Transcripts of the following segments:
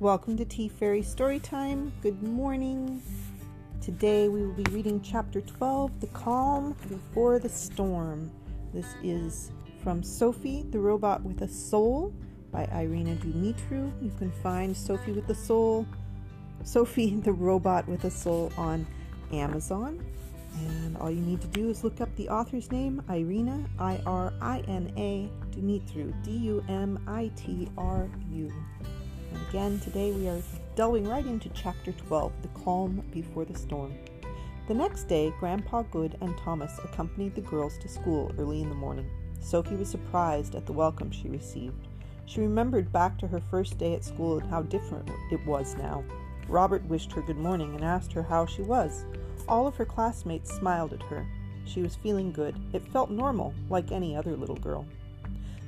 Welcome to Tea Fairy Storytime. Good morning. Today we will be reading chapter 12, The Calm Before the Storm. This is from Sophie, the Robot with a Soul by Irina Dumitru. You can find Sophie with the Soul, Sophie the Robot with a Soul on Amazon. And all you need to do is look up the author's name, Irina, I R I N A, Dumitru, D U M I T R U. And again, today we are delving right into chapter 12, The Calm Before the Storm. The next day, Grandpa Good and Thomas accompanied the girls to school early in the morning. Sophie was surprised at the welcome she received. She remembered back to her first day at school and how different it was now. Robert wished her good morning and asked her how she was. All of her classmates smiled at her. She was feeling good. It felt normal, like any other little girl.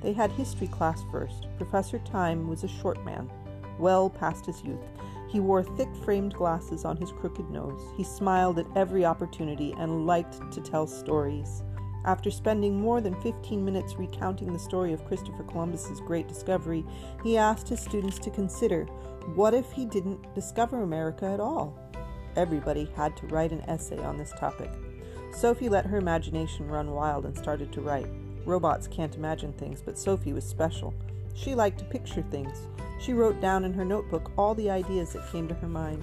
They had history class first. Professor Time was a short man, well past his youth. He wore thick framed glasses on his crooked nose. He smiled at every opportunity and liked to tell stories. After spending more than 15 minutes recounting the story of Christopher Columbus's great discovery, he asked his students to consider what if he didn't discover America at all? Everybody had to write an essay on this topic. Sophie let her imagination run wild and started to write. Robots can't imagine things, but Sophie was special. She liked to picture things. She wrote down in her notebook all the ideas that came to her mind.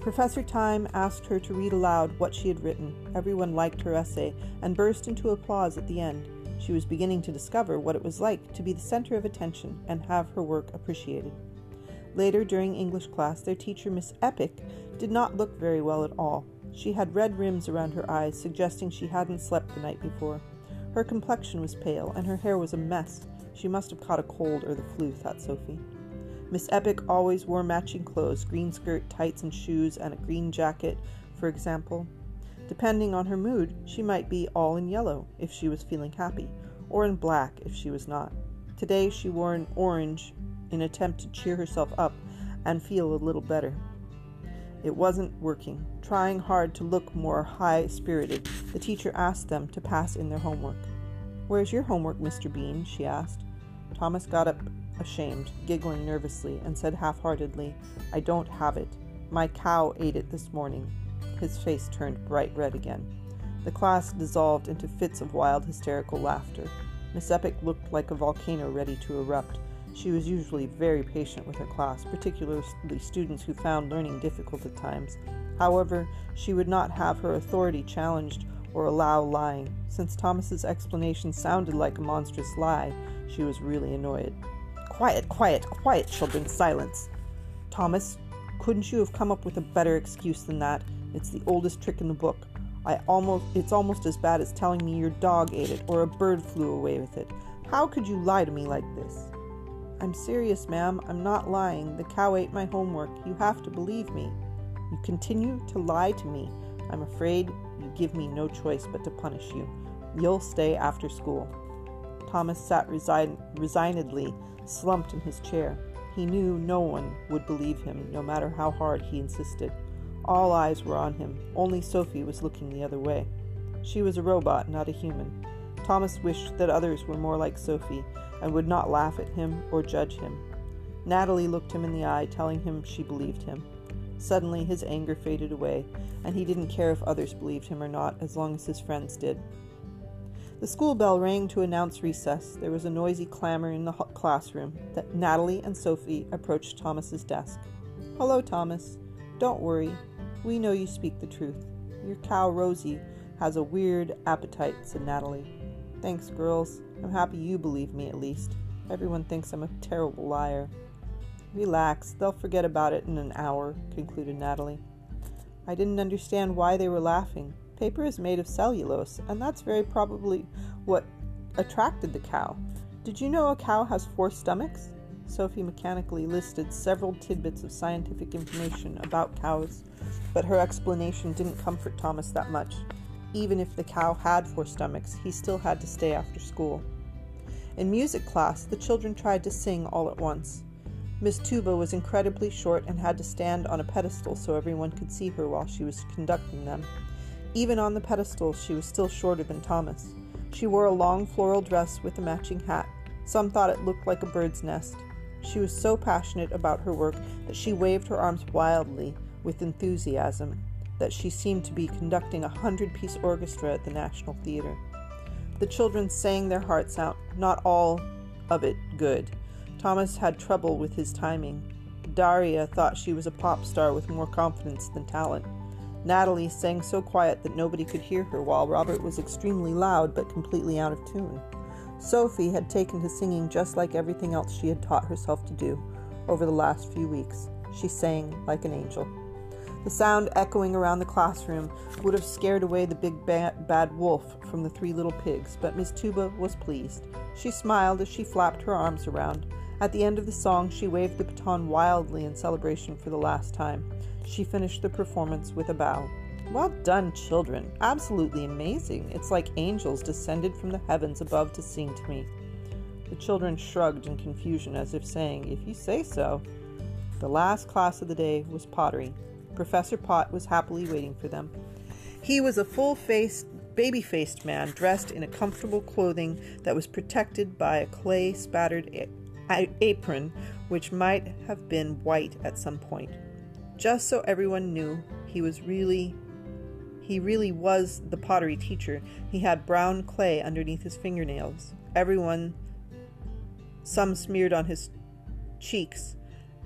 Professor Time asked her to read aloud what she had written. Everyone liked her essay and burst into applause at the end. She was beginning to discover what it was like to be the center of attention and have her work appreciated. Later, during English class, their teacher, Miss Epic, did not look very well at all. She had red rims around her eyes, suggesting she hadn't slept the night before. Her complexion was pale, and her hair was a mess. She must have caught a cold or the flu, thought Sophie. Miss Epic always wore matching clothes green skirt, tights, and shoes, and a green jacket, for example. Depending on her mood, she might be all in yellow if she was feeling happy, or in black if she was not. Today she wore an orange in attempt to cheer herself up and feel a little better. It wasn't working. Trying hard to look more high spirited, the teacher asked them to pass in their homework. Where's your homework, Mr. Bean? she asked. Thomas got up ashamed, giggling nervously, and said half heartedly, I don't have it. My cow ate it this morning. His face turned bright red again. The class dissolved into fits of wild, hysterical laughter. Miss Epic looked like a volcano ready to erupt. She was usually very patient with her class, particularly students who found learning difficult at times. However, she would not have her authority challenged or allow lying. Since Thomas's explanation sounded like a monstrous lie, she was really annoyed. Quiet, quiet, quiet, children, silence. Thomas, couldn't you have come up with a better excuse than that? It's the oldest trick in the book. I almost it's almost as bad as telling me your dog ate it or a bird flew away with it. How could you lie to me like this? I'm serious, ma'am. I'm not lying. The cow ate my homework. You have to believe me. You continue to lie to me. I'm afraid give me no choice but to punish you. You'll stay after school. Thomas sat resign- resignedly, slumped in his chair. He knew no one would believe him, no matter how hard he insisted. All eyes were on him. Only Sophie was looking the other way. She was a robot, not a human. Thomas wished that others were more like Sophie and would not laugh at him or judge him. Natalie looked him in the eye, telling him she believed him. Suddenly his anger faded away, and he didn't care if others believed him or not, as long as his friends did. The school bell rang to announce recess. There was a noisy clamor in the classroom. That Natalie and Sophie approached Thomas's desk. Hello, Thomas. Don't worry. We know you speak the truth. Your cow Rosie has a weird appetite, said Natalie. Thanks, girls. I'm happy you believe me at least. Everyone thinks I'm a terrible liar. Relax, they'll forget about it in an hour, concluded Natalie. I didn't understand why they were laughing. Paper is made of cellulose, and that's very probably what attracted the cow. Did you know a cow has four stomachs? Sophie mechanically listed several tidbits of scientific information about cows, but her explanation didn't comfort Thomas that much. Even if the cow had four stomachs, he still had to stay after school. In music class, the children tried to sing all at once. Miss Tuba was incredibly short and had to stand on a pedestal so everyone could see her while she was conducting them. Even on the pedestal, she was still shorter than Thomas. She wore a long floral dress with a matching hat. Some thought it looked like a bird's nest. She was so passionate about her work that she waved her arms wildly with enthusiasm that she seemed to be conducting a hundred piece orchestra at the National Theater. The children sang their hearts out, not all of it good. Thomas had trouble with his timing. Daria thought she was a pop star with more confidence than talent. Natalie sang so quiet that nobody could hear her, while Robert was extremely loud but completely out of tune. Sophie had taken to singing just like everything else she had taught herself to do over the last few weeks. She sang like an angel. The sound echoing around the classroom would have scared away the big bad, bad wolf from the three little pigs, but Miss Tuba was pleased. She smiled as she flapped her arms around. At the end of the song, she waved the baton wildly in celebration for the last time. She finished the performance with a bow. Well done, children. Absolutely amazing. It's like angels descended from the heavens above to sing to me. The children shrugged in confusion as if saying, If you say so. The last class of the day was pottery. Professor Pot was happily waiting for them. He was a full faced, baby faced man dressed in a comfortable clothing that was protected by a clay spattered apron, which might have been white at some point. Just so everyone knew he was really he really was the pottery teacher. He had brown clay underneath his fingernails. Everyone some smeared on his cheeks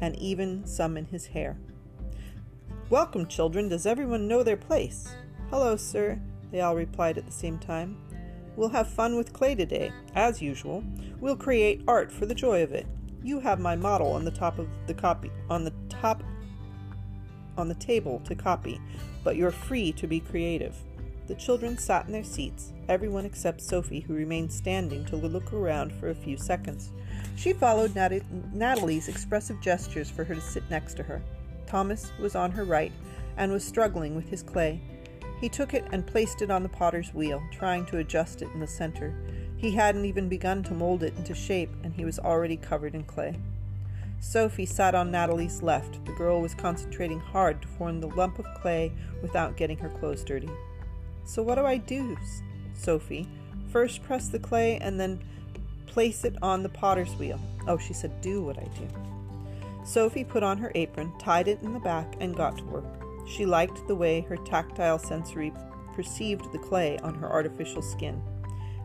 and even some in his hair. Welcome, children. Does everyone know their place? Hello, sir, they all replied at the same time. We'll have fun with clay today, as usual. We'll create art for the joy of it. You have my model on the top of the copy on the top on the table to copy, but you're free to be creative. The children sat in their seats, everyone except Sophie, who remained standing to look around for a few seconds. She followed Nat- Natalie's expressive gestures for her to sit next to her. Thomas was on her right and was struggling with his clay. He took it and placed it on the potter's wheel, trying to adjust it in the center. He hadn't even begun to mold it into shape, and he was already covered in clay. Sophie sat on Natalie's left. The girl was concentrating hard to form the lump of clay without getting her clothes dirty. So, what do I do, Sophie? First, press the clay and then place it on the potter's wheel. Oh, she said, do what I do. Sophie put on her apron, tied it in the back, and got to work. She liked the way her tactile sensory perceived the clay on her artificial skin.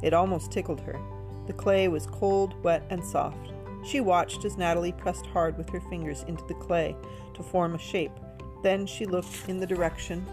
It almost tickled her. The clay was cold, wet, and soft. She watched as Natalie pressed hard with her fingers into the clay to form a shape. Then she looked in the direction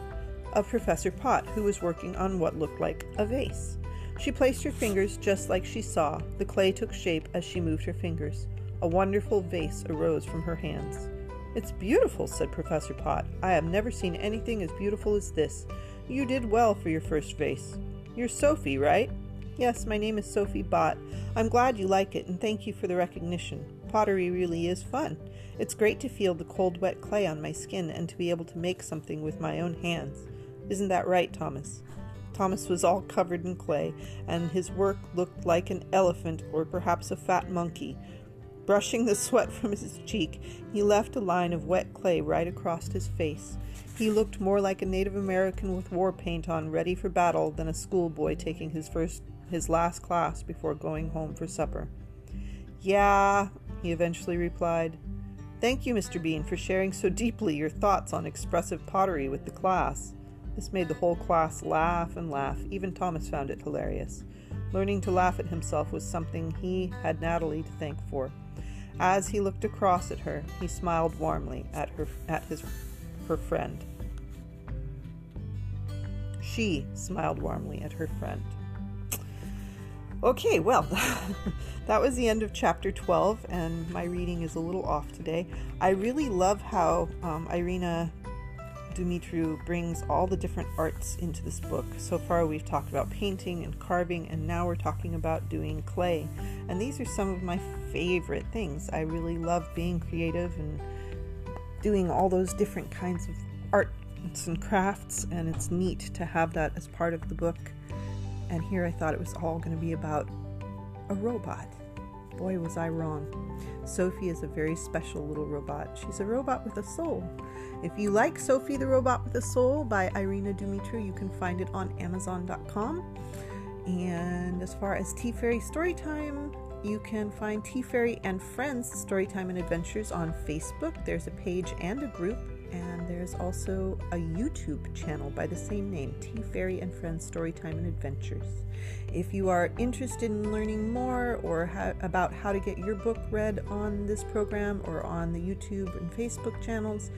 of Professor Pot, who was working on what looked like a vase. She placed her fingers just like she saw. The clay took shape as she moved her fingers. A wonderful vase arose from her hands. It's beautiful, said Professor Pot. I have never seen anything as beautiful as this. You did well for your first vase. You're Sophie, right? Yes, my name is Sophie Bott. I'm glad you like it, and thank you for the recognition. Pottery really is fun. It's great to feel the cold, wet clay on my skin and to be able to make something with my own hands. Isn't that right, Thomas? Thomas was all covered in clay, and his work looked like an elephant or perhaps a fat monkey, Brushing the sweat from his cheek, he left a line of wet clay right across his face. He looked more like a Native American with war paint on, ready for battle, than a schoolboy taking his first his last class before going home for supper. Yeah, he eventually replied. Thank you, Mr. Bean, for sharing so deeply your thoughts on expressive pottery with the class. This made the whole class laugh and laugh. Even Thomas found it hilarious. Learning to laugh at himself was something he had Natalie to thank for. As he looked across at her, he smiled warmly at her at his her friend. She smiled warmly at her friend. Okay, well, that was the end of chapter 12, and my reading is a little off today. I really love how um, Irina Dumitru brings all the different arts into this book. So far, we've talked about painting and carving, and now we're talking about doing clay. And these are some of my favorite things. I really love being creative and doing all those different kinds of arts and crafts, and it's neat to have that as part of the book. And here I thought it was all going to be about a robot. Boy, was I wrong. Sophie is a very special little robot. She's a robot with a soul. If you like Sophie the Robot with a Soul by Irina Dumitru, you can find it on Amazon.com. And as far as Tea Fairy Storytime, You can find Tea Fairy and Friends Storytime and Adventures on Facebook. There's a page and a group, and there's also a YouTube channel by the same name, Tea Fairy and Friends Storytime and Adventures. If you are interested in learning more or ha- about how to get your book read on this program or on the YouTube and Facebook channels,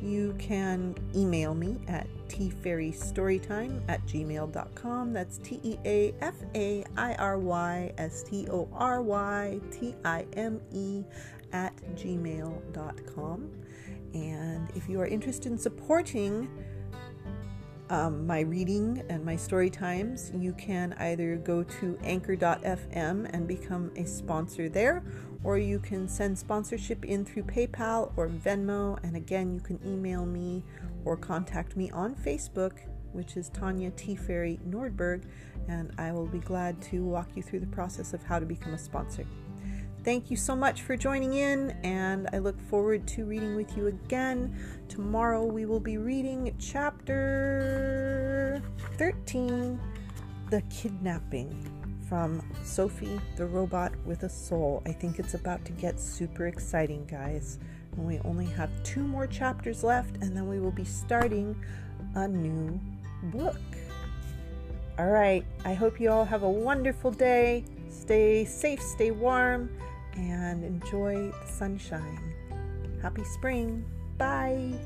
you can email me at teafairystorytime at gmail.com. That's T E A F A I R Y S T O R Y T I M E at gmail.com. If you are interested in supporting um, my reading and my story times, you can either go to anchor.fm and become a sponsor there, or you can send sponsorship in through PayPal or Venmo. And again, you can email me or contact me on Facebook, which is Tanya Tea Fairy Nordberg, and I will be glad to walk you through the process of how to become a sponsor. Thank you so much for joining in, and I look forward to reading with you again. Tomorrow we will be reading chapter 13 The Kidnapping from Sophie the Robot with a Soul. I think it's about to get super exciting, guys. And we only have two more chapters left, and then we will be starting a new book. All right, I hope you all have a wonderful day. Stay safe, stay warm and enjoy the sunshine. Happy spring. Bye.